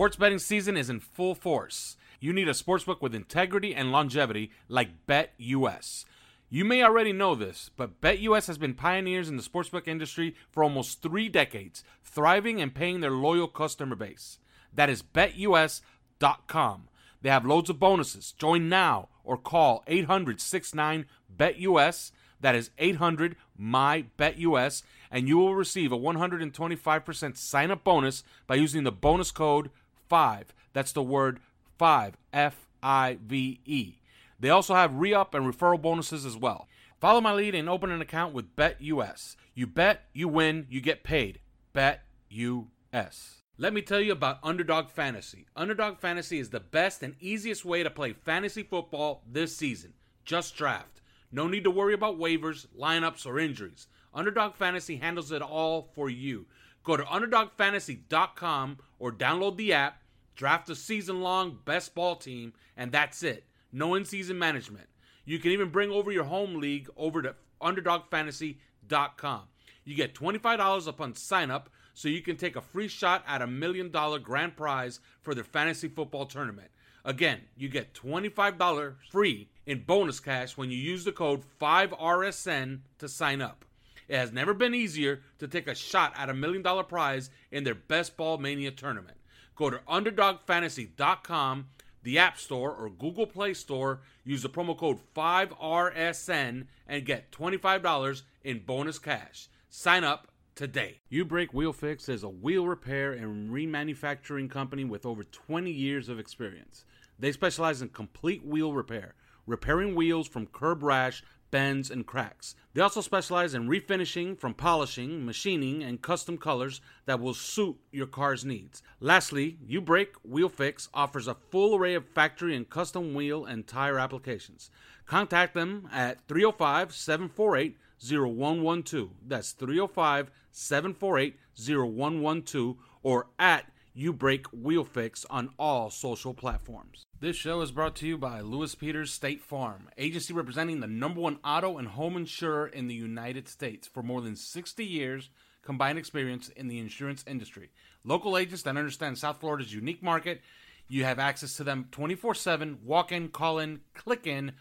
Sports betting season is in full force. You need a sportsbook with integrity and longevity like BetUS. You may already know this, but BetUS has been pioneers in the sportsbook industry for almost three decades, thriving and paying their loyal customer base. That is betus.com. They have loads of bonuses. Join now or call 800 69 BetUS. That is 800 my BetUS, and you will receive a 125% sign up bonus by using the bonus code 5. That's the word 5, F I V E. They also have re up and referral bonuses as well. Follow my lead and open an account with BetUS. You bet, you win, you get paid. BetUS. Let me tell you about Underdog Fantasy. Underdog Fantasy is the best and easiest way to play fantasy football this season. Just draft. No need to worry about waivers, lineups, or injuries. Underdog Fantasy handles it all for you. Go to UnderdogFantasy.com or download the app, draft a season long best ball team, and that's it. No in season management. You can even bring over your home league over to UnderdogFantasy.com. You get $25 upon sign up so you can take a free shot at a million dollar grand prize for their fantasy football tournament. Again, you get $25 free in bonus cash when you use the code 5RSN to sign up. It has never been easier to take a shot at a million dollar prize in their Best Ball Mania tournament. Go to UnderdogFantasy.com, the App Store, or Google Play Store. Use the promo code 5RSN and get $25 in bonus cash. Sign up today. U Break Wheel Fix is a wheel repair and remanufacturing company with over 20 years of experience. They specialize in complete wheel repair, repairing wheels from curb rash, bends, and cracks. They also specialize in refinishing from polishing, machining, and custom colors that will suit your car's needs. Lastly, U Break Wheel Fix offers a full array of factory and custom wheel and tire applications. Contact them at 305 748 0112. That's 305 748 0112 or at U Break Wheel Fix on all social platforms. This show is brought to you by Lewis Peters State Farm, agency representing the number one auto and home insurer in the United States for more than 60 years combined experience in the insurance industry. Local agents that understand South Florida's unique market. You have access to them 24 7, walk in, call in, click in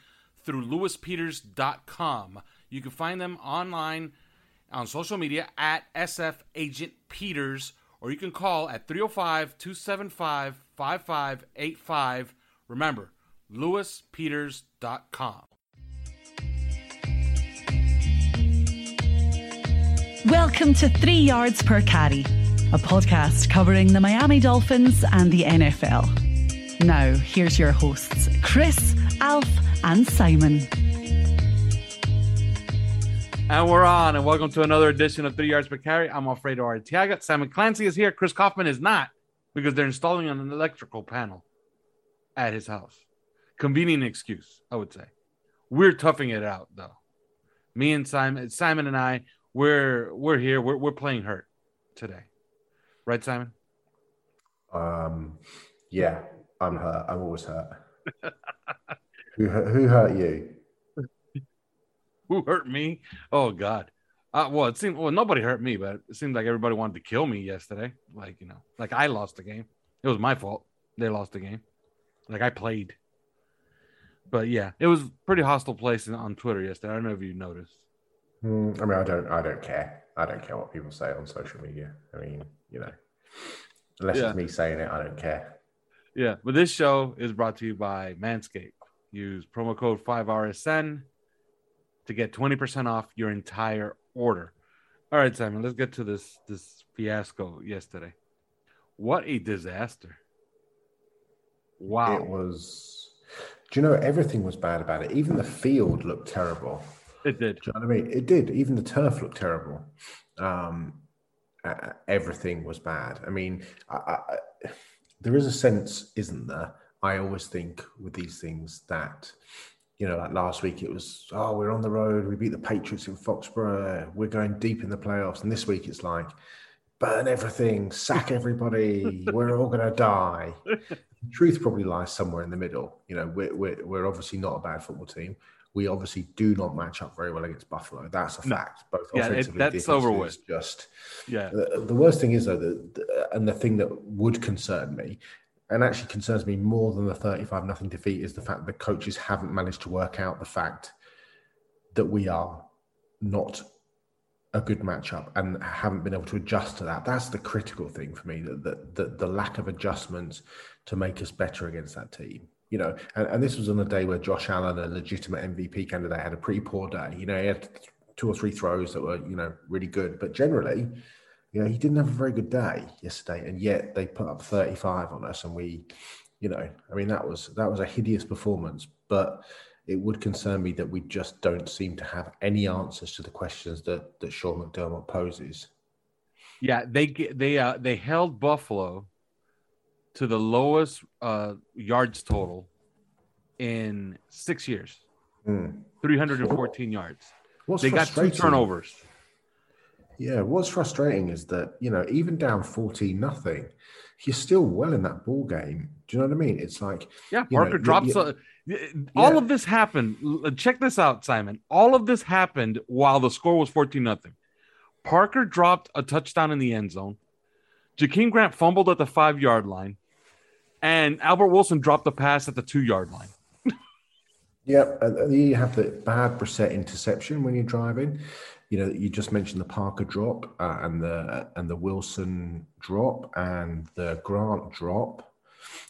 through lewispeters.com. You can find them online on social media at SF Agent Peters or you can call at 305 275 5585. Remember, lewispeters.com. Welcome to Three Yards Per Carry, a podcast covering the Miami Dolphins and the NFL. Now, here's your hosts, Chris, Alf, and Simon. And we're on, and welcome to another edition of Three Yards Per Carry. I'm Alfredo Artiaga. Simon Clancy is here. Chris Kaufman is not because they're installing an electrical panel at his house. Convenient excuse, I would say. We're toughing it out though. Me and Simon, Simon and I, we're we're here. We're we're playing hurt today, right, Simon? Um, yeah, I'm hurt. I'm always hurt. who, who hurt you? Who hurt me? Oh God. Uh, well, it seemed well nobody hurt me, but it seemed like everybody wanted to kill me yesterday. Like you know, like I lost the game. It was my fault. They lost the game. Like I played. But yeah, it was pretty hostile place on Twitter yesterday. I don't know if you noticed. Mm, I mean, I don't. I don't care. I don't care what people say on social media. I mean, you know, unless yeah. it's me saying it, I don't care. Yeah, but this show is brought to you by Manscaped. Use promo code 5RSN to get 20% off your entire order. All right, Simon, let's get to this this fiasco yesterday. What a disaster. Wow. It was Do you know everything was bad about it? Even the field looked terrible. It did. Do you know what I mean? It did. Even the turf looked terrible. Um, uh, everything was bad. I mean, I, I, there is a sense, isn't there? I always think with these things that, you know, like last week it was, oh, we're on the road, we beat the Patriots in Foxborough, we're going deep in the playoffs. And this week it's like, burn everything, sack everybody, we're all going to die. The truth probably lies somewhere in the middle. You know, we're, we're, we're obviously not a bad football team we obviously do not match up very well against Buffalo. That's a fact. Both yeah, offensively, it, that's over with. Just yeah. The, the, worst thing is though, that, and the thing that would concern me, and actually concerns me more than the thirty-five nothing defeat, is the fact that coaches haven't managed to work out the fact that we are not a good matchup and haven't been able to adjust to that. That's the critical thing for me. That the, the, the lack of adjustments to make us better against that team you know, and, and, this was on a day where Josh Allen, a legitimate MVP candidate, had a pretty poor day. You know, he had two or three throws that were, you know, really good, but generally, you know, he didn't have a very good day yesterday, and yet they put up 35 on us, and we, you know, I mean, that was that was a hideous performance, but it would concern me that we just don't seem to have any answers to the questions that that Sean McDermott poses. Yeah, they they uh, they held Buffalo to the lowest uh, yards total in six years. Mm. 314 yards. What's they got two turnovers. Yeah, what's frustrating is that, you know, even down 14 nothing, you're still well in that ball game. Do you know what I mean? It's like Yeah, Parker know, drops you, you, all yeah. of this happened. Check this out, Simon. All of this happened while the score was 14 nothing. Parker dropped a touchdown in the end zone. Jakeem Grant fumbled at the five yard line and Albert Wilson dropped the pass at the two yard line. yep, you have the bad Brissett interception when you're driving. You know, you just mentioned the Parker drop uh, and the and the Wilson drop and the Grant drop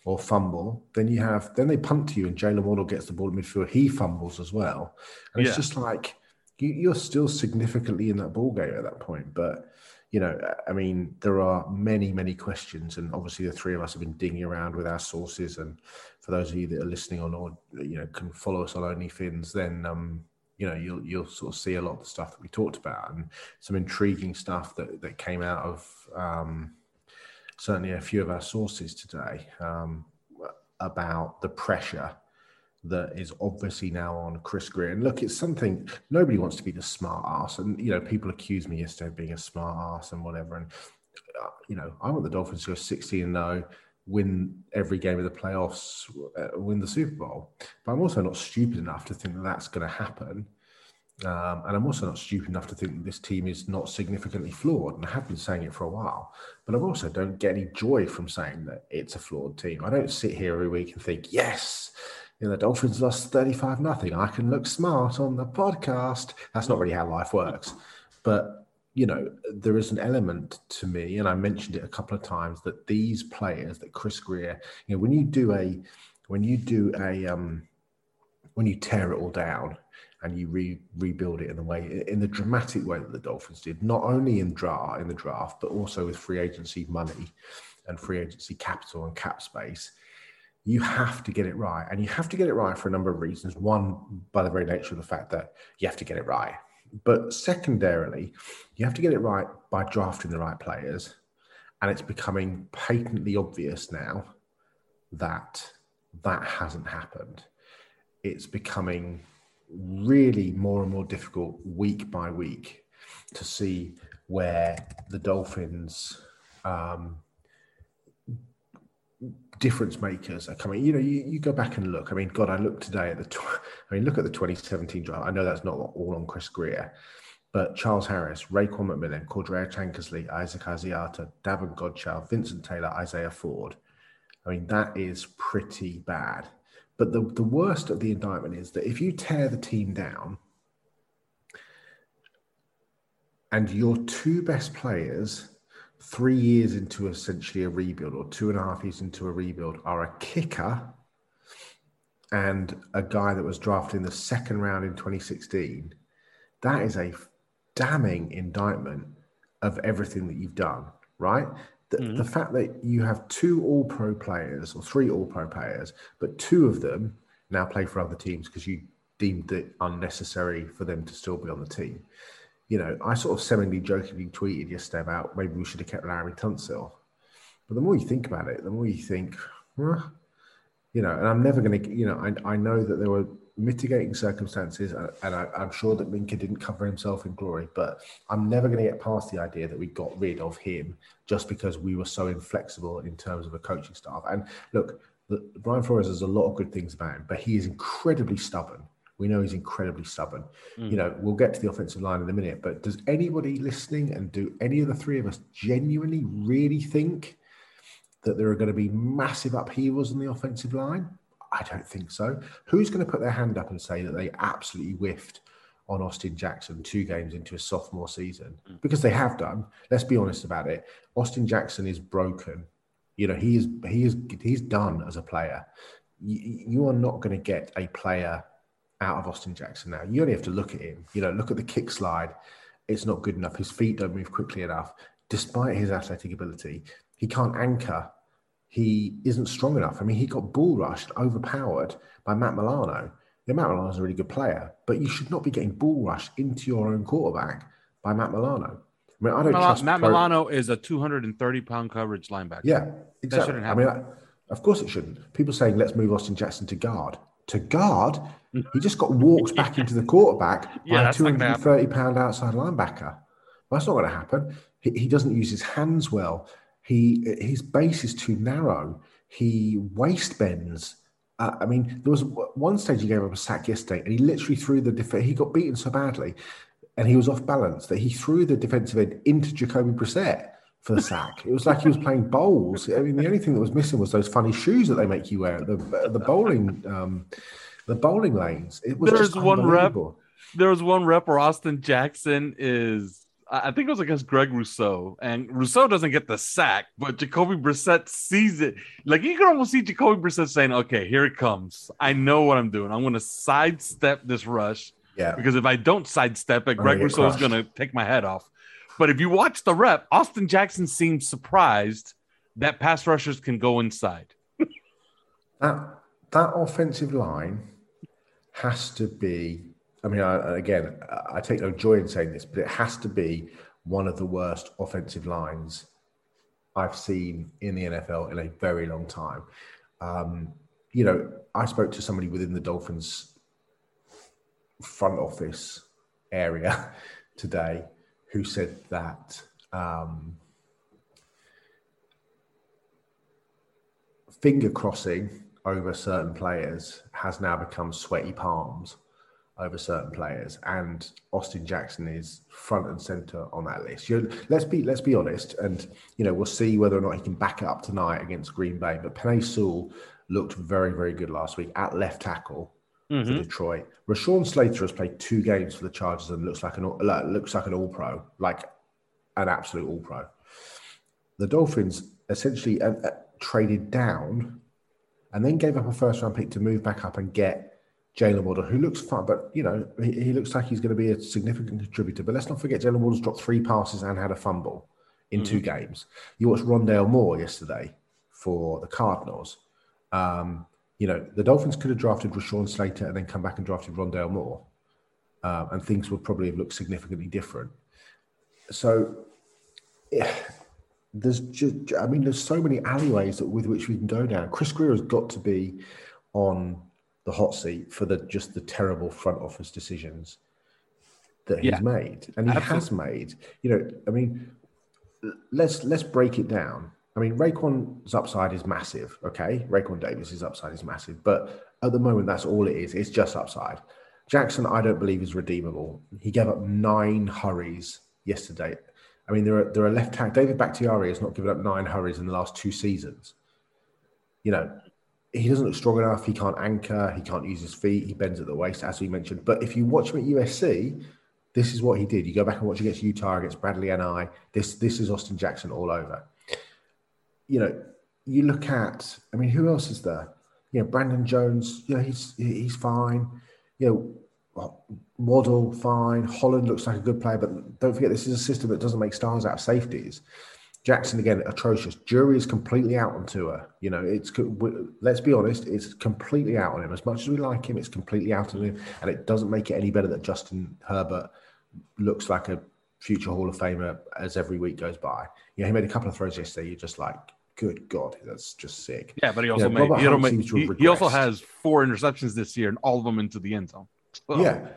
or fumble. Then you have then they punt to you and Jaylen Waddle gets the ball in midfield. He fumbles as well, and yeah. it's just like you, you're still significantly in that ball game at that point, but you know, I mean, there are many, many questions, and obviously the three of us have been digging around with our sources. And for those of you that are listening on, or you know, can follow us on OnlyFins, then um, you know, you'll you'll sort of see a lot of the stuff that we talked about, and some intriguing stuff that that came out of um, certainly a few of our sources today um, about the pressure that is obviously now on Chris Grier. And look, it's something nobody wants to be the smart ass. And, you know, people accused me yesterday of being a smart ass and whatever. And, uh, you know, I want the Dolphins to go 16 and 0, win every game of the playoffs, uh, win the Super Bowl. But I'm also not stupid enough to think that that's going to happen. Um, and I'm also not stupid enough to think that this team is not significantly flawed. And I have been saying it for a while. But I also don't get any joy from saying that it's a flawed team. I don't sit here every week and think, yes, you know, the Dolphins lost 35 nothing. I can look smart on the podcast. That's not really how life works. But, you know, there is an element to me, and I mentioned it a couple of times, that these players, that Chris Grier, you know, when you do a, when you do a, um, when you tear it all down and you re- rebuild it in the way, in the dramatic way that the Dolphins did, not only in draft, in the draft, but also with free agency money and free agency capital and cap space you have to get it right. And you have to get it right for a number of reasons. One, by the very nature of the fact that you have to get it right. But secondarily, you have to get it right by drafting the right players. And it's becoming patently obvious now that that hasn't happened. It's becoming really more and more difficult week by week to see where the Dolphins um, difference makers are coming. You know, you, you go back and look. I mean, God, I look today at the. Tw- I mean, look at the 2017 draft. I know that's not all on Chris Grier, but Charles Harris, Raekwon McMillan, Cordrea Tankersley, Isaac Asiata, Davin Godchild, Vincent Taylor, Isaiah Ford. I mean, that is pretty bad. But the, the worst of the indictment is that if you tear the team down and your two best players three years into essentially a rebuild or two and a half years into a rebuild are a kicker and a guy that was drafted in the second round in 2016, that is a damning indictment of everything that you've done, right? The, mm-hmm. the fact that you have two all pro players or three all pro players, but two of them now play for other teams because you deemed it unnecessary for them to still be on the team you know, I sort of semi jokingly tweeted yesterday about maybe we should have kept Laremy Tunsil. But the more you think about it, the more you think, huh? you know, and I'm never going to, you know, I, I know that there were mitigating circumstances, uh, and I, am sure that Minkah didn't cover himself in glory, but I'm never going to get past the idea that we got rid of him just because we were so inflexible in terms of a coaching staff. And look, Brian Flores has a lot of good things about him, but he is incredibly stubborn. We know he's incredibly stubborn. Mm. You know, we'll get to the offensive line in a minute, but does anybody listening and do any of the three of us genuinely really think that there are going to be massive upheavals in the offensive line? I don't think so. Who's going to put their hand up and say that they absolutely whiffed on Austin Jackson two games into a sophomore season? Mm. Because they have done. Let's be honest about it. Austin Jackson is broken. You know, he is he is he's done as a player. You, you are not going to get a player out of Austin Jackson now. You only have to look at him. You know, look at the kick slide. It's not good enough. His feet don't move quickly enough. Despite his athletic ability, he can't anchor. He isn't strong enough. I mean, he got bull rushed, overpowered by Matt Milano. Yeah, Matt Milano's a really good player, but you should not be getting bull rushed into your own quarterback by Matt Milano. I mean, I don't Matt, trust Matt pro- Milano is a 230 pound coverage linebacker. Yeah, exactly. That shouldn't happen. I mean, I, of course it shouldn't. People saying let's move Austin Jackson to guard to guard. He just got walked back into the quarterback yeah, by a 230 pound outside linebacker. Well, that's not going to happen. He, he, doesn't use his hands well. He his base is too narrow. He waist bends. Uh, I mean, there was one stage he gave up a sack yesterday, and he literally threw the def- he got beaten so badly, and he was off balance that he threw the defensive end into Jacoby Brissett for the sack. It was like he was playing bowls. I mean, the only thing that was missing was those funny shoes that they make you wear, the the bowling um, the bowling lanes. It was there's one rep. There was one rep where Austin Jackson is. I think it was against Greg Rousseau, and Rousseau doesn't get the sack, but Jacoby Brissett sees it. Like you can almost see Jacoby Brissett saying, "Okay, here it comes. I know what I'm doing. I'm going to sidestep this rush." Yeah. Because if I don't sidestep it, Greg Rousseau is going to take my head off. But if you watch the rep, Austin Jackson seems surprised that pass rushers can go inside. that that offensive line has to be. I mean, I, again, I take no joy in saying this, but it has to be one of the worst offensive lines I've seen in the NFL in a very long time. Um, you know, I spoke to somebody within the Dolphins front office area today who said that um, finger crossing over certain players has now become sweaty palms over certain players, and Austin Jackson is front and center on that list. You let's be let's be honest, and you know we'll see whether or not he can back it up tonight against Green Bay. But Penei Sewell looked very very good last week at left tackle mm-hmm. for Detroit. Rashawn Slater has played two games for the Chargers and looks like an looks like an All Pro, like an absolute All Pro. The Dolphins essentially uh, uh, traded down and then gave up a first round pick to move back up and get Jaylen Waddle, who looks fun, but you know he, he, looks like he's going to be a significant contributor. But let's not forget Jaylen Waddle's dropped three passes and had a fumble in mm-hmm. two games. You watched Rondale Moore yesterday for the Cardinals. Um, you know, the Dolphins could have drafted Rashawn Slater and then come back and drafted Rondale Moore, uh, and things would probably have looked significantly different. So, yeah, there's just, I mean, there's so many alleyways that, with which we can go down. Chris Grier has got to be on the hot seat for the just the terrible front office decisions that he's yeah, made, and he absolutely. has made. You know, I mean, let's let's break it down. I mean, Raekwon's upside is massive. Okay, Raekwon Davis's upside is massive, but at the moment, that's all it is. It's just upside. Jackson, I don't believe is redeemable. He gave up nine hurries yesterday. I mean, there are there are left tackle David Bakhtiari has not given up nine hurries in the last two seasons. You know, he doesn't look strong enough. He can't anchor. He can't use his feet. He bends at the waist, as we mentioned. But if you watch him at USC, this is what he did. You go back and watch against Utah, against Bradlee Anae. This this is Austin Jackson all over. You know, you look at. I mean, who else is there? You know, Brandon Jones. You know, he's he's fine. You know, Waddle fine. Holland looks like a good player, but don't forget this is a system that doesn't make stars out of safeties. Jackson again atrocious. Jury is completely out on Tua. You know, it's let's be honest, it's completely out on him. As much as we like him, it's completely out on him, and it doesn't make it any better that Justin Herbert looks like a future Hall of Famer as every week goes by. You know, he made a couple of throws yesterday. You're just like, good God, that's just sick. Yeah, but he also you know, made, he, he, he, also has four interceptions this year, and all of them into the end zone. Yeah.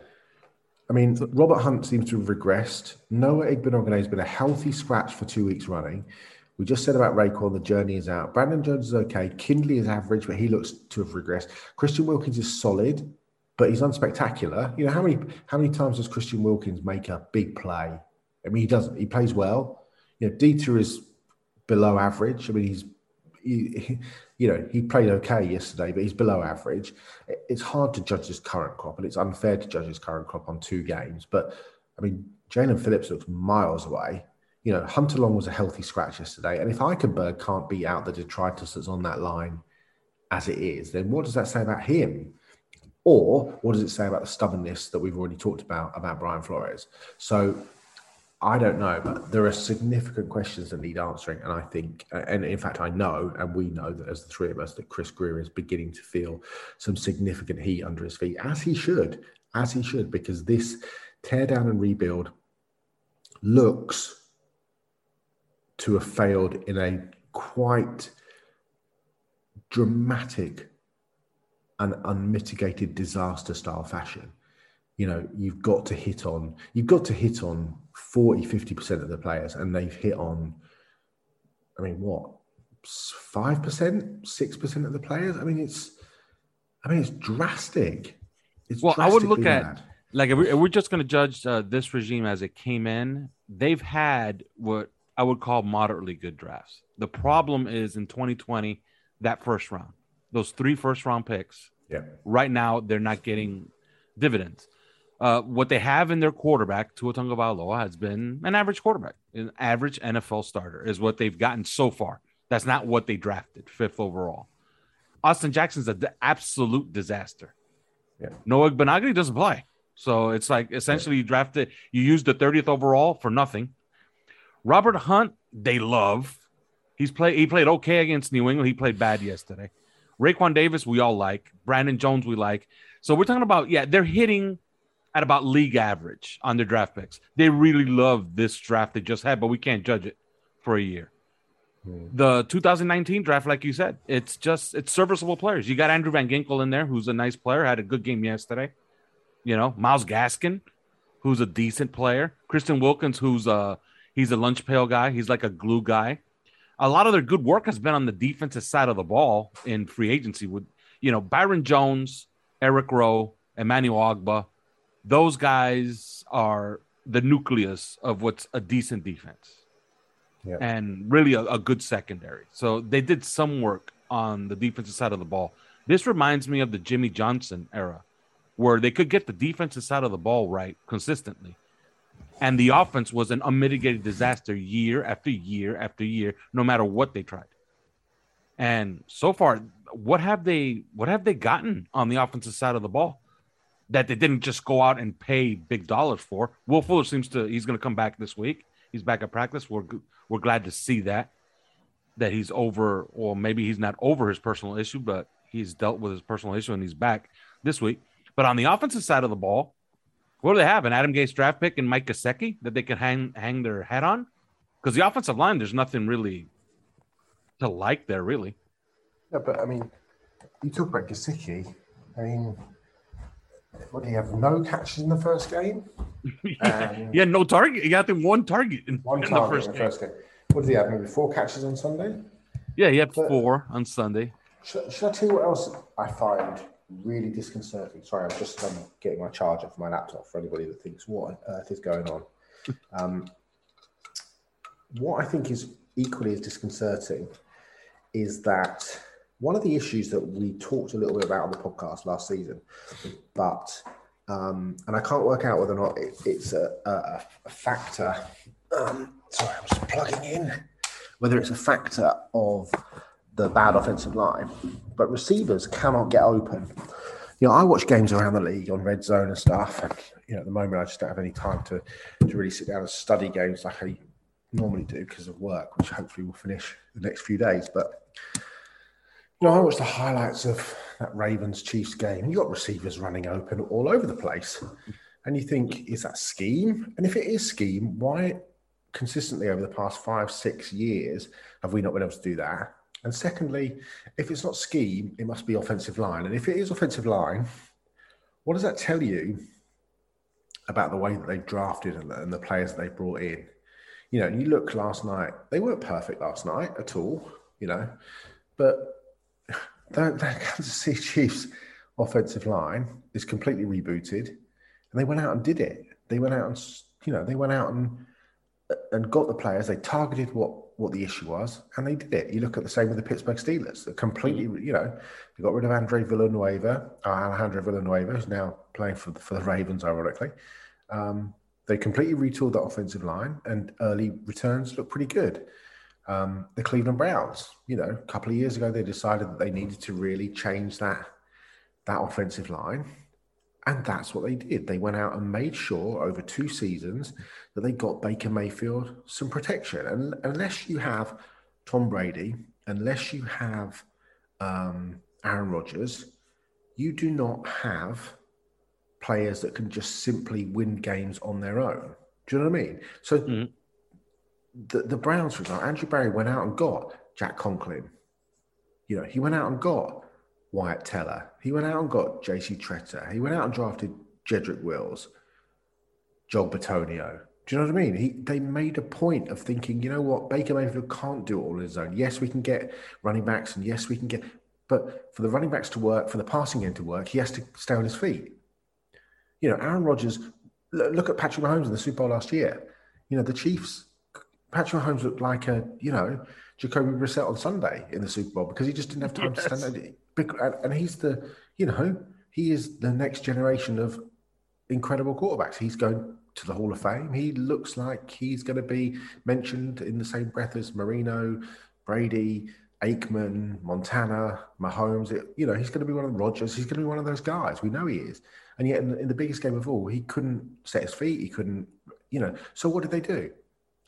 I mean, Robert Hunt seems to have regressed. Noah Igbinoghene has been a healthy scratch for two weeks running. We just said about Raekwon, the journey is out. Brandon Jones is okay. Kindley is average, but he looks to have regressed. Christian Wilkins is solid, but he's unspectacular. You know, how many how many times does Christian Wilkins make a big play? I mean, he doesn't. He plays well. You know, Deiter is below average. I mean, he's you know, he played okay yesterday, but he's below average. It's hard to judge his current crop, and it's unfair to judge his current crop on two games. But I mean, Jaelan Phillips looks miles away. You know, Hunter Long was a healthy scratch yesterday, and if Eichenberg can't beat out the detritus that's on that line as it is, then what does that say about him? Or what does it say about the stubbornness that we've already talked about about Brian Flores? So I don't know, but there are significant questions that need answering. And I think, and in fact, I know, and we know that as the three of us, that Chris Grier is beginning to feel some significant heat under his feet, as he should, as he should, because this tear down and rebuild looks to have failed in a quite dramatic and unmitigated disaster style fashion you know you've got to hit on you've got to hit on 40 50% of the players and they've hit on i mean what 5% 6% of the players? I mean it's i mean it's drastic. It's well i would look at like if we're, just going to judge uh, this regime as it came in they've had what i would call moderately good drafts. The problem is in 2020 that first round those three first round picks yeah. right now they're not getting dividends uh, what they have in their quarterback, Tua Tagovailoa, has been an average quarterback, an average NFL starter is what they've gotten so far. That's not what they drafted, fifth overall. Austin Jackson's an absolute disaster. Yeah. Noah Igbinoghene doesn't play. So it's like essentially you drafted, you used the 30th overall for nothing. Robert Hunt, they love. He's played he played okay against New England. He played bad yesterday. Raekwon Davis, we all like. Brandon Jones, we like. So we're talking about, yeah, they're hitting at about league average on their draft picks. They really love this draft they just had, but we can't judge it for a year. Hmm. The 2019 draft, like you said, it's just it's serviceable players. You got Andrew Van Ginkel in there, who's a nice player, had a good game yesterday. You know, Myles Gaskin, who's a decent player. Christian Wilkins, who's a he's a lunch pail guy. He's like a glue guy. A lot of their good work has been on the defensive side of the ball in free agency with you know Byron Jones, Eric Rowe, Emmanuel Ogbah, those guys are the nucleus of what's a decent defense yeah. and really a, a, good secondary. So they did some work on the defensive side of the ball. This reminds me of the Jimmy Johnson era where they could get the defensive side of the ball right consistently. And the offense was an unmitigated disaster year after year after year, no matter what they tried. And so far, what have they what have they gotten on the offensive side of the ball? That they didn't just go out and pay big dollars for. Will Fuller seems to he's going to come back this week. He's back at practice. We're we're glad to see that that he's over, or maybe he's not over his personal issue, but he's dealt with his personal issue and he's back this week. But on the offensive side of the ball, what do they have? An Adam Gase draft pick and Mike Gesicki that they can hang hang their hat on? Because the offensive line, there's nothing really to like there, really. Yeah, but I mean, you talk about Gesicki. I mean, what do you have? No catches in the first game. yeah, yeah, no target. You got them one target in, one in target the first, in the first game. game. what did he have? Maybe four catches on Sunday. Yeah, he had but, four on Sunday. Should, should, I tell you what else I find really disconcerting? Sorry, I'm just um, getting my charger for my laptop for anybody that thinks what on earth is going on. Um, what I think is equally as disconcerting is that one of the issues that we talked a little bit about on the podcast last season, but um, and I can't work out whether or not it, it's a, a, a factor. Um, sorry, I'm just plugging in. Whether it's a factor of the bad offensive line, but receivers cannot get open. You know, I watch games around the league on red zone and stuff. And, you know, at the moment, I just don't have any time to, to really sit down and study games like I normally do because of work, which hopefully will finish the next few days. But know, I watched the highlights of that Ravens Chiefs game. You got receivers running open all over the place, and you think, is that scheme? And if it is scheme, why consistently over the past five, six years have we not been able to do that? And secondly, if it's not scheme, it must be offensive line. And if it is offensive line, what does that tell you about the way that they've drafted and the players that they brought in? You know, you look last night, they weren't perfect last night at all, you know, but that, that Kansas City Chiefs offensive line is completely rebooted, and they went out and did it. They went out and you know they went out and and got the players. They targeted what what the issue was, and they did it. You look at the same with the Pittsburgh Steelers. They completely, mm. you know, they got rid of Andre Villanueva, uh, Alejandro Villanueva, who's now playing for the, for the Ravens, ironically. Um, they completely retooled that offensive line, and early returns look pretty good. Um, the Cleveland Browns, you know, a couple of years ago, they decided that they needed to really change that that offensive line, and that's what they did. They went out and made sure over two seasons that they got Baker Mayfield some protection. And unless you have Tom Brady, unless you have um, Aaron Rodgers, you do not have players that can just simply win games on their own. Do you know what I mean? So. Mm-hmm the, the Browns, for example, Andrew Berry went out and got Jack Conklin. You know, he went out and got Wyatt Teller. He went out and got JC Tretter. He went out and drafted Jedrick Wills, Joel Bitonio. Do you know what I mean? He, they made a point of thinking, you know what, Baker Mayfield can't do it all on his own. Yes, we can get running backs, and yes, we can get, but for the running backs to work, for the passing game to work, he has to stay on his feet. You know, Aaron Rodgers, look at Patrick Mahomes in the Super Bowl last year. You know, the Chiefs Patrick Mahomes looked like a, you know, Jacoby Brissett on Sunday in the Super Bowl because he just didn't have time yes. to stand there. And he's the, you know, he is the next generation of incredible quarterbacks. He's going to the Hall of Fame. He looks like he's going to be mentioned in the same breath as Marino, Brady, Aikman, Montana, Mahomes. It, you know, he's going to be one of the Rodgers. He's going to be one of those guys. We know he is. And yet, in, in the biggest game of all, he couldn't set his feet. He couldn't, you know. So what did they do?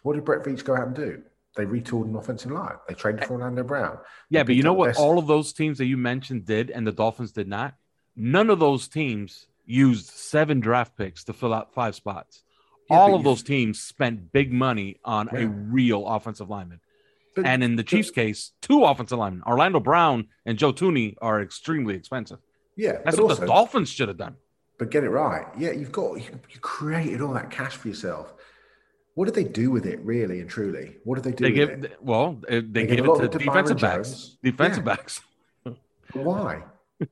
What did Brett Veach go out and do? They retooled an offensive line. They traded for Orlando Brown. Yeah, they but you know what? Best... All of those teams that you mentioned did, and the Dolphins did not. None of those teams used seven draft picks to fill out five spots. Yeah, all of those teams spent big money on yeah. a real offensive lineman. But, and in the Chiefs' but, case, two offensive linemen, Orlando Brown and Joe Thuney, are extremely expensive. Yeah, that's what also, the Dolphins should have done. But get it right. Yeah, you've got you, you created all that cash for yourself. What did they do with it, really and truly? What did they do? They give it? well, they, they gave it to, to defensive backs. Jones. Defensive yeah. backs. Why?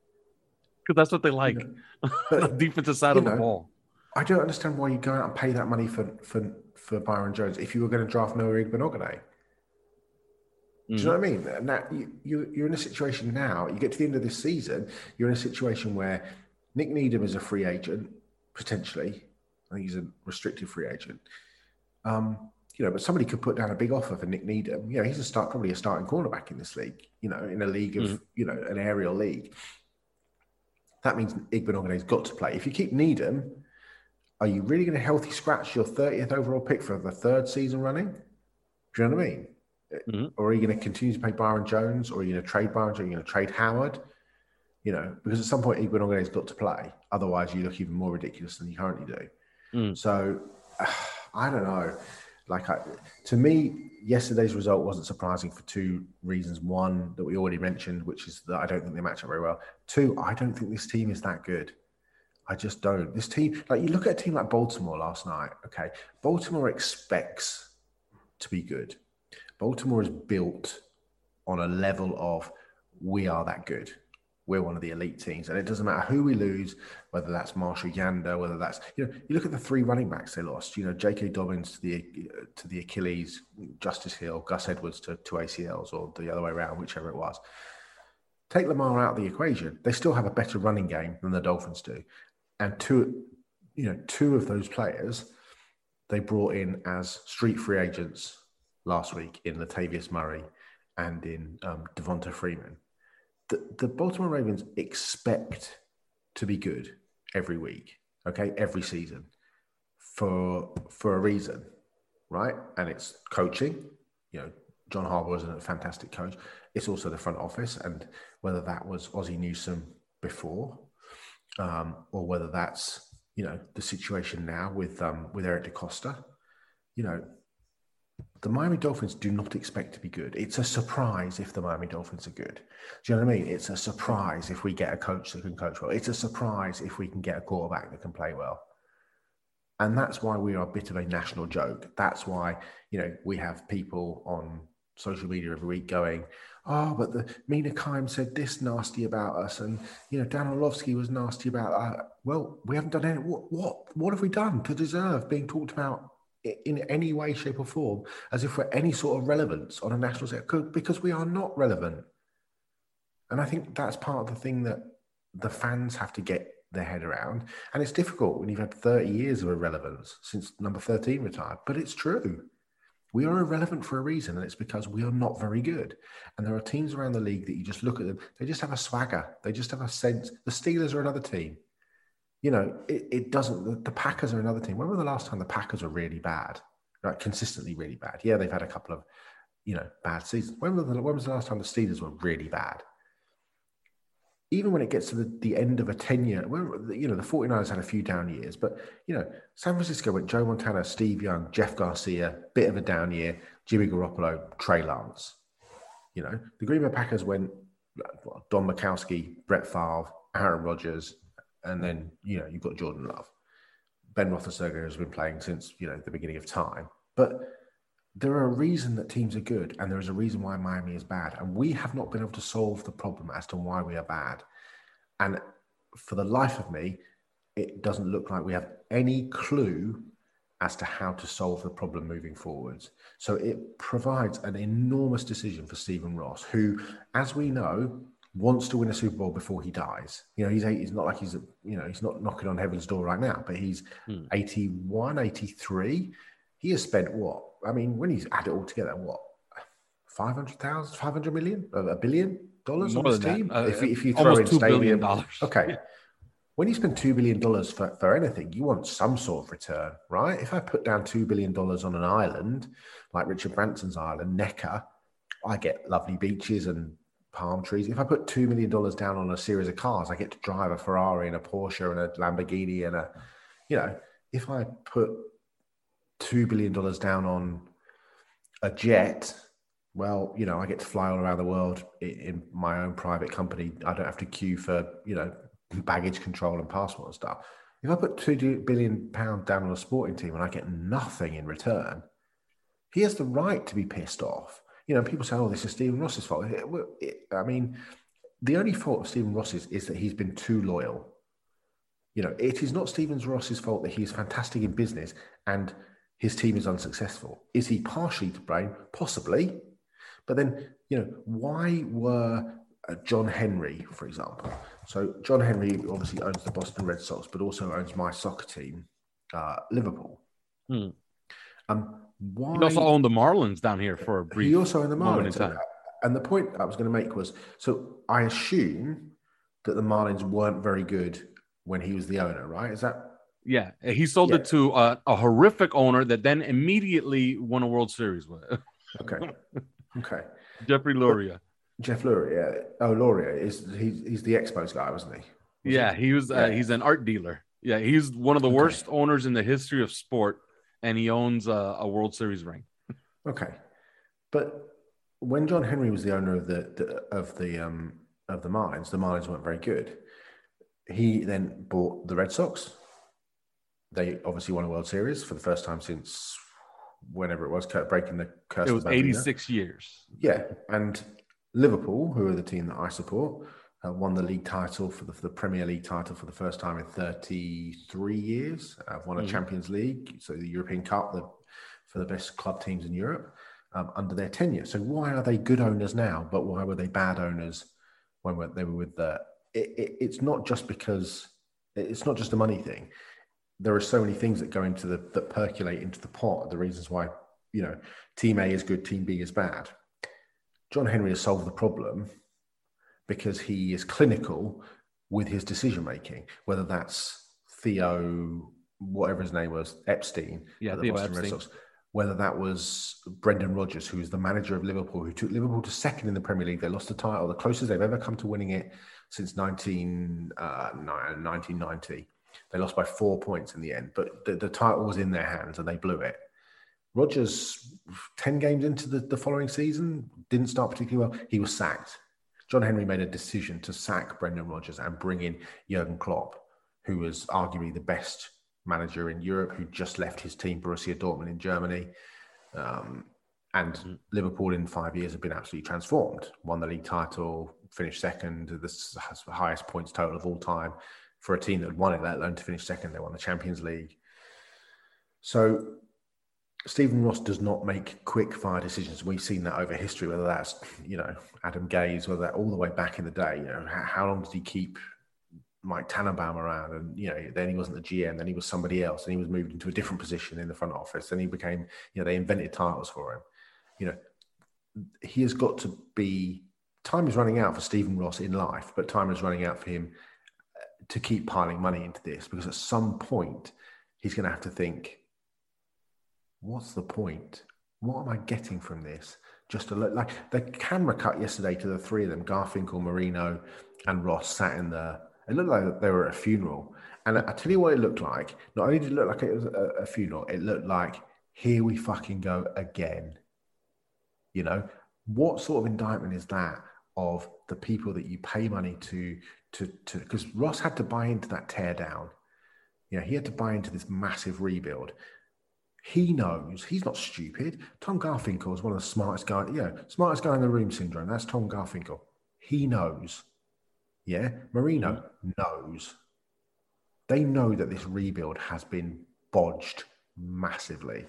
Because that's what they like. You know, the defensive side of know, the ball. I don't understand why you go out and pay that money for for for Byron Jones if you were going to draft Noah Igbinoghene. Do you mm. know what I mean? Now you, you you're in a situation now. You get to the end of this season. You're in a situation where Nik Needham is a free agent potentially. I think he's a restricted free agent. Um, you know, but somebody could put down a big offer for Nik Needham. You know, he's a start probably a starting cornerback in this league. You know, in a league of mm. you know an aerial league. That means Igbinoghene's got to play. If you keep Needham, are you really going to healthy scratch your 30th overall pick for the third season running? Do you know what I mean? Mm-hmm. Or are you going to continue to pay Byron Jones, or are you going to trade Byron? Jones? Are you going to trade Howard? You know, because at some point Igbinoghene's got to play. Otherwise, you look even more ridiculous than you currently do. Mm. So. Uh, I don't know. Like, I, to me, yesterday's result wasn't surprising for two reasons. One, that we already mentioned, which is that I don't think they match up very well. Two, I don't think this team is that good. I just don't. This team, like, you look at a team like Baltimore last night, okay? Baltimore expects to be good. Baltimore is built on a level of we are that good. We're one of the elite teams, and it doesn't matter who we lose, whether that's Marshall Yanda, whether that's you know, you look at the three running backs they lost. You know, J.K. Dobbins to the to the Achilles, Justice Hill, Gus Edwards to, to ACLs, or the other way around, whichever it was. Take Lamar out of the equation, they still have a better running game than the Dolphins do, and two, you know, two of those players they brought in as street free agents last week in Latavius Murray and in um, Devonta Freeman. The, the Baltimore Ravens expect to be good every week, okay, every season for for a reason, right? And it's coaching. You know, John Harbaugh is a fantastic coach. It's also the front office, and whether that was Ozzie Newsome before, um, or whether that's you know the situation now with um, with Eric DeCosta, you know, the Miami Dolphins do not expect to be good. It's a surprise if the Miami Dolphins are good. Do you know what I mean? It's a surprise if we get a coach that can coach well. It's a surprise if we can get a quarterback that can play well. And that's why we are a bit of a national joke. That's why, you know, we have people on social media every week going, oh, but the Mina Kimes said this nasty about us, and you know Dan Orlovsky was nasty about. Uh, well, we haven't done any. What what what have we done to deserve being talked about in any way, shape, or form as if we're any sort of relevance on a national scale? Because we are not relevant, and I think that's part of the thing that the fans have to get their head around. And it's difficult when you've had 30 years of irrelevance since number 13 retired, but it's true. We are irrelevant for a reason, and it's because we are not very good. And there are teams around the league that you just look at them, they just have a swagger, they just have a sense. The Steelers are another team. You know, it, it doesn't, the, the Packers are another team. When was the last time the Packers were really bad? Right, consistently really bad. Yeah, they've had a couple of, you know, bad seasons. When was the, when was the last time the Steelers were really bad? even when it gets to the, the end of a tenure, you know, the 49ers had a few down years, but, you know, San Francisco went Joe Montana, Steve Young, Jeff Garcia, bit of a down year, Jimmy Garoppolo, Trey Lance. You know, the Green Bay Packers went Don Majkowski, Brett Favre, Aaron Rodgers, and then, mm. you know, you've got Jordan Love. Ben Roethlisberger has been playing since, you know, the beginning of time. But there are a reason that teams are good and there is a reason why Miami is bad. And we have not been able to solve the problem as to why we are bad. And for the life of me, it doesn't look like we have any clue as to how to solve the problem moving forwards. So it provides an enormous decision for Stephen Ross, who, as we know, wants to win a Super Bowl before he dies. You know, he's he's not like he's you know he's not knocking on heaven's door right now, but he's hmm. 81, 83. He has spent what I mean, when he's add it all together, what 500,000, 500 million, a billion dollars on his team? Uh, if, if, you throw in $2 stadium, billion. okay. Yeah. When you spend $2 billion for, for anything, you want some sort of return, right? If I put down $2 billion on an island, like Richard Branson's island, Necker, I get lovely beaches and palm trees. If I put $2 million down on a series of cars, I get to drive a Ferrari and a Porsche and a Lamborghini and a, you know, if I put two billion dollars down on a jet, well, you know, I get to fly all around the world in my own private company. I don't have to queue for you know baggage control and passport and stuff. If I put two billion pounds down on a sporting team and I get nothing in return, he has the right to be pissed off. You know, people say, "Oh, this is Stephen Ross's fault." I mean, the only fault of Stephen Ross is, is that he's been too loyal. You know, it is not Stephen Ross's fault that he's fantastic in business and his team is unsuccessful. Is he partially to blame? Possibly. But then, you know, why were uh, John Henry, for example? So, John Henry obviously owns the Boston Red Sox, but also owns my soccer team, uh, Liverpool. Hmm. Um, why? He also owned the Marlins down here for a brief. He also owned the Marlins. And, and the point I was going to make was so I assume that the Marlins weren't very good when he was the owner, right? Is that yeah, he sold yeah. it to a, a, horrific owner that then immediately won a World Series with. okay, okay. Jeffrey Loria. Jeff Loria. Oh, Loria is he's he's the Expos guy, wasn't he? Was yeah, he, he was. Uh, yeah. Uh, he's an art dealer. Yeah, he's one of the okay. worst owners in the history of sport, and he owns a, a World Series ring. okay, but when John Henry was the owner of the, the of the um of the Marlins, the Marlins weren't very good. He then bought the Red Sox, they obviously won a World Series for the first time since whenever it was, breaking the curse. It was 86 years. Yeah. And Liverpool, who are the team that I support, uh, won the league title for the, for the, Premier League title for the first time in 33 years. I've uh, won a mm-hmm. Champions League, so the European Cup the, for the best club teams in Europe um, under their tenure. So why are they good owners now? But why were they bad owners when they were with the? It, it, it's not just because it's not just a money thing. There are so many things that go into the that percolate into the pot. The reasons why you know team A is good, team B is bad. John Henry has solved the problem because he is clinical with his decision making, whether that's Theo, whatever his name was, Epstein, yeah, the Boston Red Sox, whether that was Brendan Rodgers, who was the manager of Liverpool, who took Liverpool to second in the Premier League. They lost the title, the closest they've ever come to winning it since 19, uh, 1990. They lost by four points in the end, but the, the title was in their hands and they blew it. Rodgers, 10 games into the, the following season, didn't start particularly well. He was sacked. John Henry made a decision to sack Brendan Rodgers and bring in Jurgen Klopp, who was arguably the best manager in Europe, who just left his team, Borussia Dortmund in Germany. Um, and mm-hmm. Liverpool in five years have been absolutely transformed. Won the league title, finished second, the highest points total of all time for a team that had won it, let alone to finish second. They won the Champions League. So Stephen Ross does not make quick fire decisions. We've seen that over history, whether that's, you know, Adam Gase, whether that all the way back in the day, you know, how, long did he keep Mike Tannenbaum around? And, you know, then he wasn't the GM, then he was somebody else, and he was moved into a different position in the front office. Then he became, you know, they invented titles for him. You know, he has got to be, time is running out for Stephen Ross in life, but time is running out for him uh, to keep piling money into this because at some point he's going to have to think, what's the point? What am I getting from this? Just to look like the camera cut yesterday to the three of them, Garfinkel, Marino, and Ross sat in the. It looked like they were at a funeral. And I tell you what it looked like. Not only did it look like it was a, a funeral, it looked like here we fucking go again. You know, what sort of indictment is that of the people that you pay money to to to because Ross had to buy into that tear down. You know, he had to buy into this massive rebuild. He knows he's not stupid. Tom Garfinkel is one of the smartest guys, you know, smartest guy in the room syndrome. That's Tom Garfinkel. He knows. Yeah. Marino mm-hmm. knows. They know that this rebuild has been bodged massively.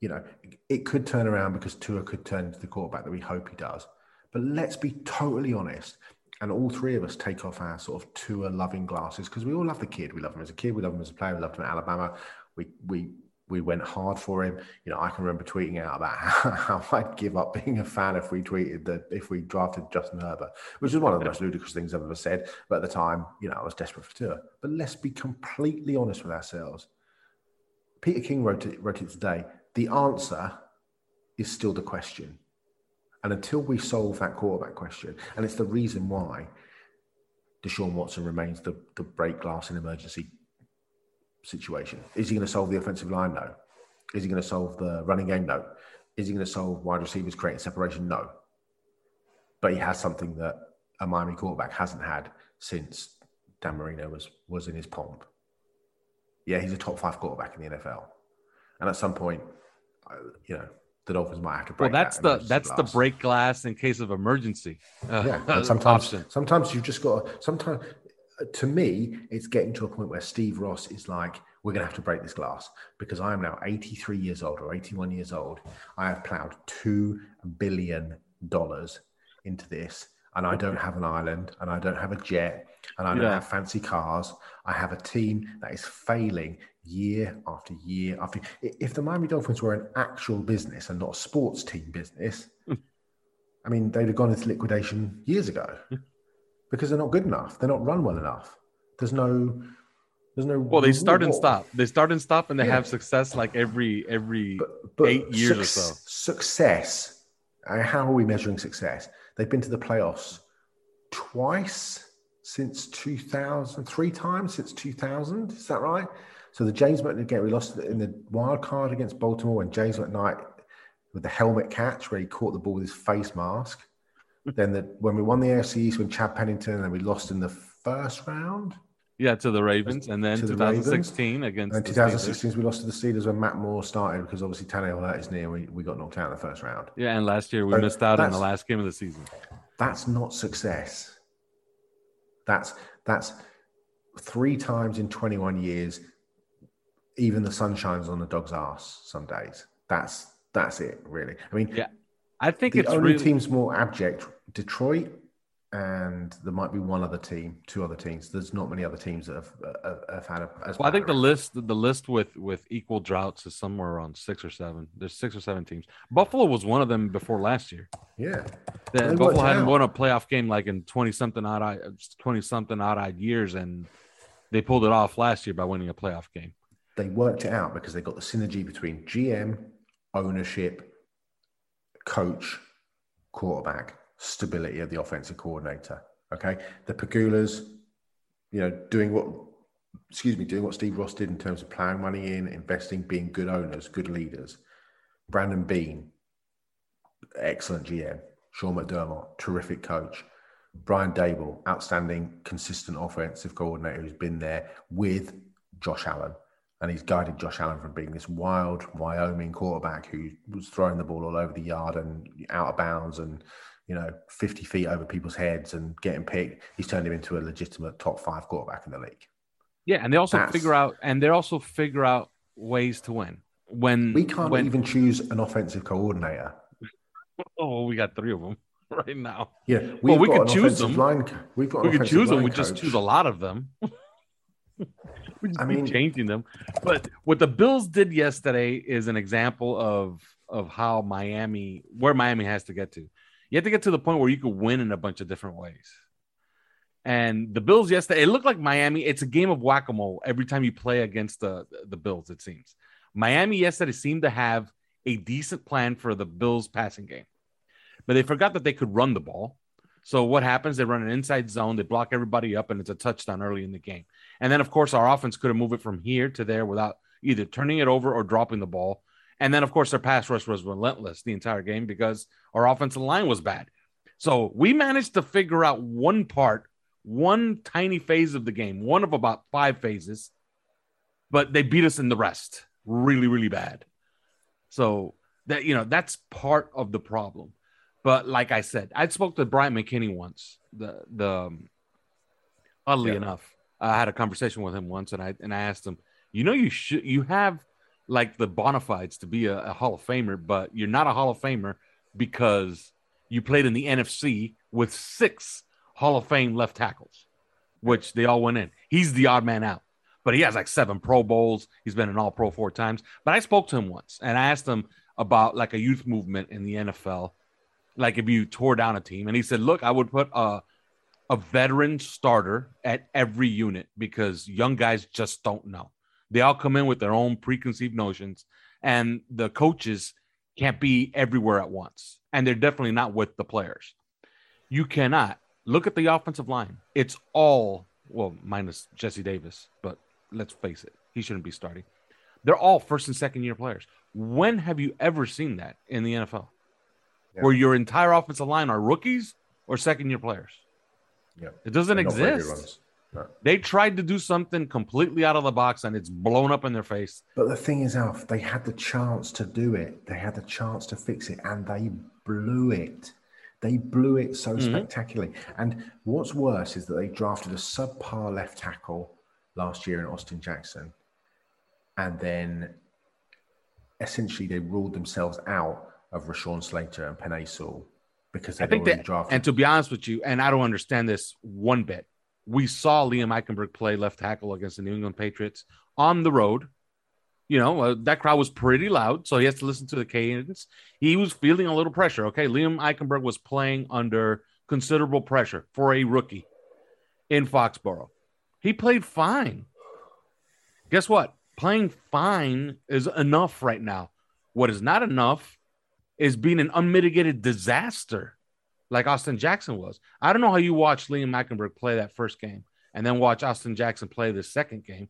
You know, it could turn around because Tua could turn into the quarterback that we hope he does. But let's be totally honest. And all three of us take off our sort of Tua loving glasses because we all love the kid. We love him as a kid. We love him as a player. We loved him at Alabama. We, we we went hard for him. You know, I can remember tweeting out about how, how, I'd give up being a fan if we tweeted that if we drafted Justin Herbert, which was one of the most ludicrous things I've ever said. But at the time, you know, I was desperate for Tua. But let's be completely honest with ourselves. Peter King wrote it, wrote it today. The answer is still the question. And until we solve that quarterback question, and it's the reason why Deshaun Watson remains the, the break glass in emergency situation. Is he going to solve the offensive line? No. Is he going to solve the running game? No. Is he going to solve wide receivers creating separation? No. But he has something that a Miami quarterback hasn't had since Dan Marino was was in his pomp. Yeah, he's a top five quarterback in the NFL, and at some point, you know, the Dolphins might have to break. Well, that's that the that's glass. the break glass in case of emergency. Uh, yeah, and sometimes option. sometimes you've just got to, sometimes to me, it's getting to a point where Steve Ross is like, we're going to have to break this glass because I am now 83 years old or 81 years old. I have plowed $2 billion into this and I don't have an island and I don't have a jet and I don't yeah. have fancy cars. I have a team that is failing year after year after. If the Miami Dolphins were an actual business and not a sports team business, hmm. I mean, they'd have gone into liquidation years ago hmm. Because they're not good enough. They're not run well enough. There's no there's no well they start and stop they start and stop and they yeah. have success like every every but, but eight years su- or so success uh, how are we measuring success they've been to the playoffs twice since 2000 three times since 2000 is that right so the james mcknight we lost in the wild card against baltimore when james mcknight with the helmet catch where he caught the ball with his face mask then the, when we won the AFC East when Chad Pennington and then we lost in the first round. Yeah, to the Ravens, and then To the 2016 against. And the 2016, we lost to the Steelers when Matt Moore started because obviously Tannehill hurt his knee and we, we got knocked out in the first round. Yeah, and last year we So missed out on the last game of the season. That's not success. That's that's three times in 21 years. Even the sun shines on the dog's ass some days. That's that's it, really. I mean, Yeah, I think the it's only really. teams more abject Detroit, and there might be one other team, two other teams. There's not many other teams that have, have, have had a. As Well, I think the list the list with with equal droughts is somewhere around six or seven. There's six or seven teams. Buffalo was one of them before last year. Yeah, The, Buffalo hadn't won a playoff game like in twenty something odd twenty something odd odd years, and they pulled it off last year by winning a playoff game. they worked it out because they got the synergy between GM, ownership, coach, quarterback, stability of the offensive coordinator. Okay, the Pegulas, you know, doing what, excuse me, doing what Steve Ross did in terms of plowing money in, investing, being good owners, good leaders. Brandon Beane, excellent GM. Sean McDermott, terrific coach. Brian Daboll, outstanding, consistent offensive coordinator who's been there with Josh Allen. And he's guided Josh Allen from being this wild Wyoming quarterback who was throwing the ball all over the yard and out of bounds and, you know, 50 feet over people's heads and getting picked. He's turned him into a legitimate top five quarterback in the league. Yeah, and they also That's- figure out and they also figure out ways to win. When We can't when, even choose an offensive coordinator. Oh, we got three of them right now. Yeah, Well, we could choose them. Line, we've got we could choose them. line We just choose a lot of them. we just I mean- changing them. But what the Bills did yesterday is an example of of how Miami, where Miami has to get to. You have to get to the point where you can win in a bunch of different ways. And the Bills yesterday, it looked like Miami. It's a game of whack a mole every time you play against the the Bills. It seems Miami yesterday seemed to have a decent plan for the Bills passing game, but they forgot that they could run the ball. So what happens? They run an inside zone, they block everybody up, and it's a touchdown early in the game. And then, of course, our offense could have moved it from here to there without either turning it over or dropping the ball. And then, of course, their pass rush was relentless the entire game because our offensive line was bad. So we managed to figure out one part, one tiny phase of the game, one of about five phases, but they beat us in the rest really, really bad. So that you know that's part of the problem. But like I said, I spoke to Brian McKinney once. The the um, oddly Yeah. enough, I had a conversation with him once, and I and I asked him, you know, you should you have like the bona fides to be a, a Hall of Famer, but you're not a Hall of Famer because you played in the NFC with six Hall of Fame left tackles, which they all went in. He's the odd man out, but he has like seven Pro Bowls. He's been an All Pro four times. But I spoke to him once, and I asked him about like a youth movement in the NFL, like if you tore down a team, and he said, "Look, I would put a a veteran starter at every unit because young guys just don't know. They all come in with their own preconceived notions, and the coaches can't be everywhere at once. And they're definitely not with the players. You cannot look at the offensive line. It's all, well, minus Jesse Davis, but let's face it, he shouldn't be starting. They're all first and second year players. When have you ever seen that in the NFL? Yeah. Where your entire offensive line are rookies or second year players? Yeah. It doesn't They're not very good exist. No. They tried to do something completely out of the box and it's blown up in their face. But the thing is, Alf, they had the chance to do it. They had the chance to fix it, and they blew it. They blew it so mm-hmm. spectacularly. And what's worse is that they drafted a subpar left tackle last year in Austin Jackson, and then essentially they ruled themselves out of Rashawn Slater and Sewell because they'd think already that, drafted. and to be honest with you, and I don't understand this one bit. We saw Liam Eichenberg play left tackle against the New England Patriots on the road. You know, uh, that crowd was pretty loud, so he has to listen to the cadence. He was feeling a little pressure. Okay, Liam Eichenberg was playing under considerable pressure for a rookie in Foxborough. He played fine. Guess what? Playing fine is enough right now. What is not enough is being an unmitigated disaster like Austin Jackson was. I don't know how you watch Liam Eichenberg play that first game and then watch Austin Jackson play the second game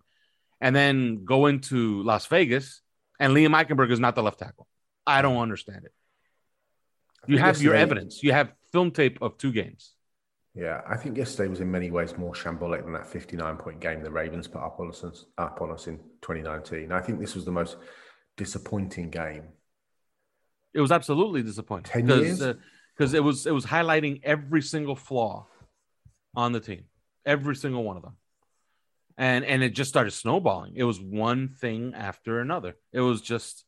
and then go into Las Vegas and Liam Eichenberg is not the left tackle. I don't understand it. You have your evidence. You have film tape of two games. Yeah, I think yesterday was in many ways more shambolic than that 59 point game the Ravens put up on us up on us in 2019. I think this was the most disappointing game. It was absolutely disappointing. Ten years? Because it was it was highlighting every single flaw on the team, every single one of them, and and it just started snowballing. It was one thing after another. It was just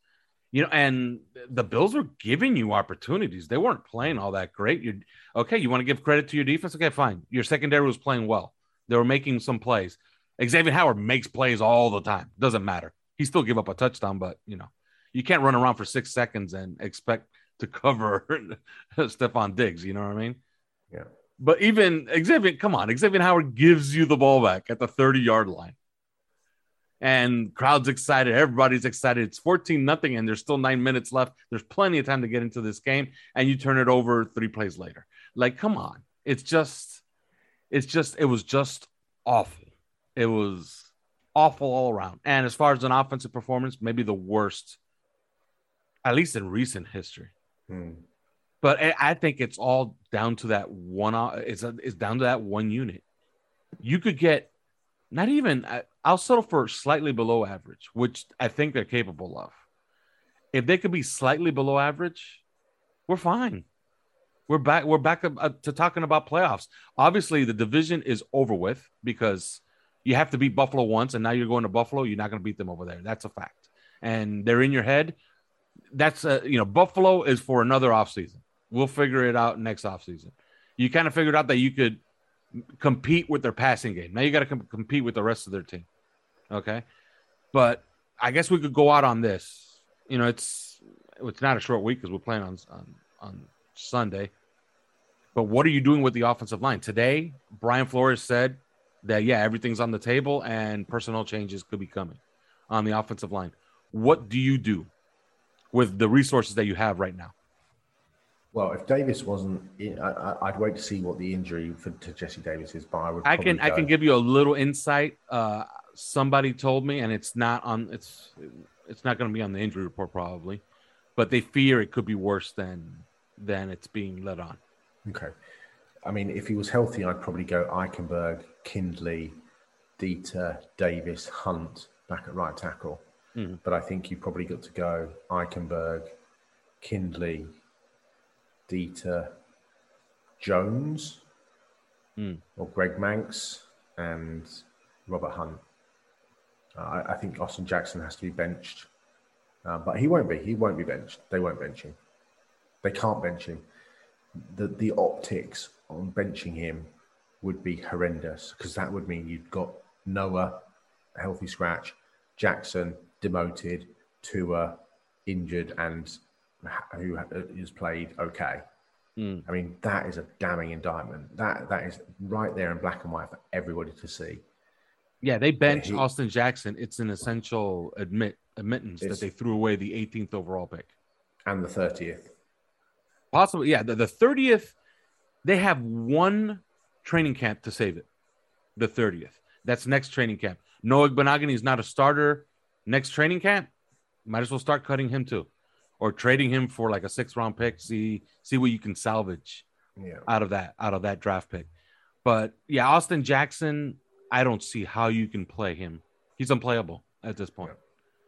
you know, and the Bills were giving you opportunities. They weren't playing all that great. You okay? You want to give credit to your defense? Okay, fine. Your secondary was playing well. They were making some plays. Xavier Howard makes plays all the time. Doesn't matter. He still give up a touchdown, but you know, you can't run around for six seconds and expect to cover Stefon Diggs. You know what I mean? Yeah. But even Xavier, come on, Xavier Howard gives you the ball back at the 30 yard line and crowd's excited. Everybody's excited. It's 14 nothing, and there's still nine minutes left. There's plenty of time to get into this game, and you turn it over three plays later. Like, come on. It's just, it's just, it was just awful. It was awful all around. And as far as an offensive performance, maybe the worst, at least in recent history. Hmm. But I think it's all down to that one. It's it's down to that one unit. You could get not even I'll settle for slightly below average, which I think they're capable of. If they could be slightly below average, we're fine. We're back. We're back to talking about playoffs. Obviously, the division is over with because you have to beat Buffalo once, and now you're going to Buffalo. You're not going to beat them over there. That's a fact, and they're in your head. That's a, you know Buffalo is for another offseason. We'll figure it out next offseason. You kind of figured out that you could compete with their passing game. Now you got to com- compete with the rest of their team. Okay, but I guess we could go out on this. You know, it's it's not a short week because we're playing on on on Sunday. But what are you doing with the offensive line today? Brian Flores said that yeah, everything's on the table and personnel changes could be coming on the offensive line. What do you do with the resources that you have right now? Well, if Davis wasn't, in, I, I'd wait to see what the injury for to Jesse Davis is. But I would. I can probably I can give you a little insight. Uh, somebody told me, and it's not on it's it's not going to be on the injury report probably, but they fear it could be worse than than it's being let on. Okay. I mean, if he was healthy, I'd probably go Eichenberg, Kindley, Deiter, Davis, Hunt back at right tackle. Mhm. But I think you probably got to go Eichenberg, Kindley, Deiter, Jones, Mm. or Greg Mancz, and Robert Hunt. Uh, I, I think Austin Jackson has to be benched, uh, but he won't be. He won't be benched. They won't bench him. They can't bench him. The the optics on benching him would be horrendous because that would mean you've got Noah, a healthy scratch, Jackson demoted, to Tua injured, and who has played okay. Mm. I mean, that is a damning indictment. That that is right there in black and white for everybody to see. Yeah, they bench he- Austin Jackson. It's an essential admit admittance that they threw away the 18th overall pick. And the thirtieth. Possibly, yeah. The, the 30th, they have one training camp to save it. The 30th. That's next training camp. Noah Igbinoghene is not a starter. Next training camp, might as well start cutting him too, or trading him for like a six round pick. See see what you can salvage Yeah. out of that out of that draft pick. But yeah, Austin Jackson, I don't see how you can play him. He's unplayable at this point.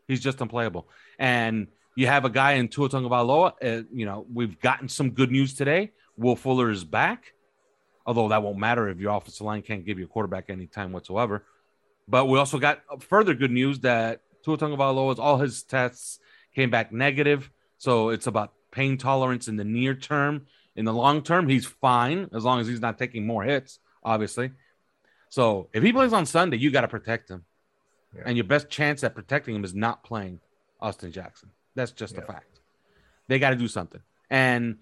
He's just unplayable. And you have a guy in Tua Tagovailoa. Uh, you know, we've gotten some good news today. Will Fuller is back, although that won't matter if your offensive line can't give you a quarterback any time whatsoever. But we also got further good news that Tua Tagovailoa's all his tests came back negative. So it's about pain tolerance in the near term. In the long term, he's fine as long as he's not taking more hits, obviously. So if he plays on Sunday, you got to protect him. Yeah. And your best chance at protecting him is not playing Austin Jackson. That's just a fact. They got to do something. And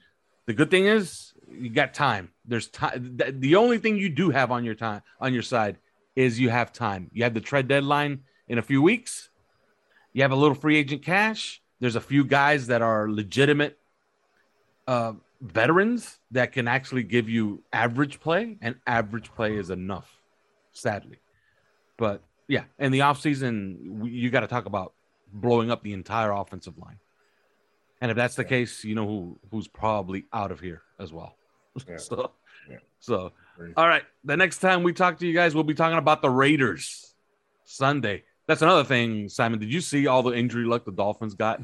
the good thing is you got time. There's time. The only thing you do have on your time on your side is you have time. You have the trade deadline in a few weeks. You have a little free agent cash. There's a few guys that are legitimate uh, veterans that can actually give you average play, and average play is enough, sadly. But yeah, in the offseason, you got to talk about blowing up the entire offensive line. And if that's the case, you know who who's probably out of here as well. Yeah. so, Yeah. so All right. The next time we talk to you guys, we'll be talking about the Raiders Sunday. That's another thing, Simon. Did you see all the injury luck the Dolphins got?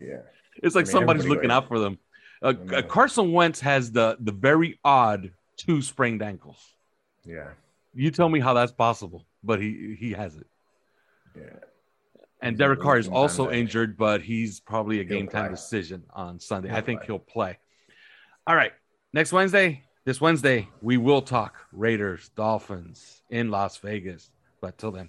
Yeah. It's like I mean, somebody's looking out for them. Uh, uh, Carson Wentz has the the very odd two sprained ankles. Yeah. You tell me how that's possible, but he he has it. Yeah. And Derek Carr is also injured, but he's probably a game time decision on Sunday. He'll I think play. he'll play. All right. Next Wednesday, this Wednesday, we will talk Raiders, Dolphins in Las Vegas. But till then.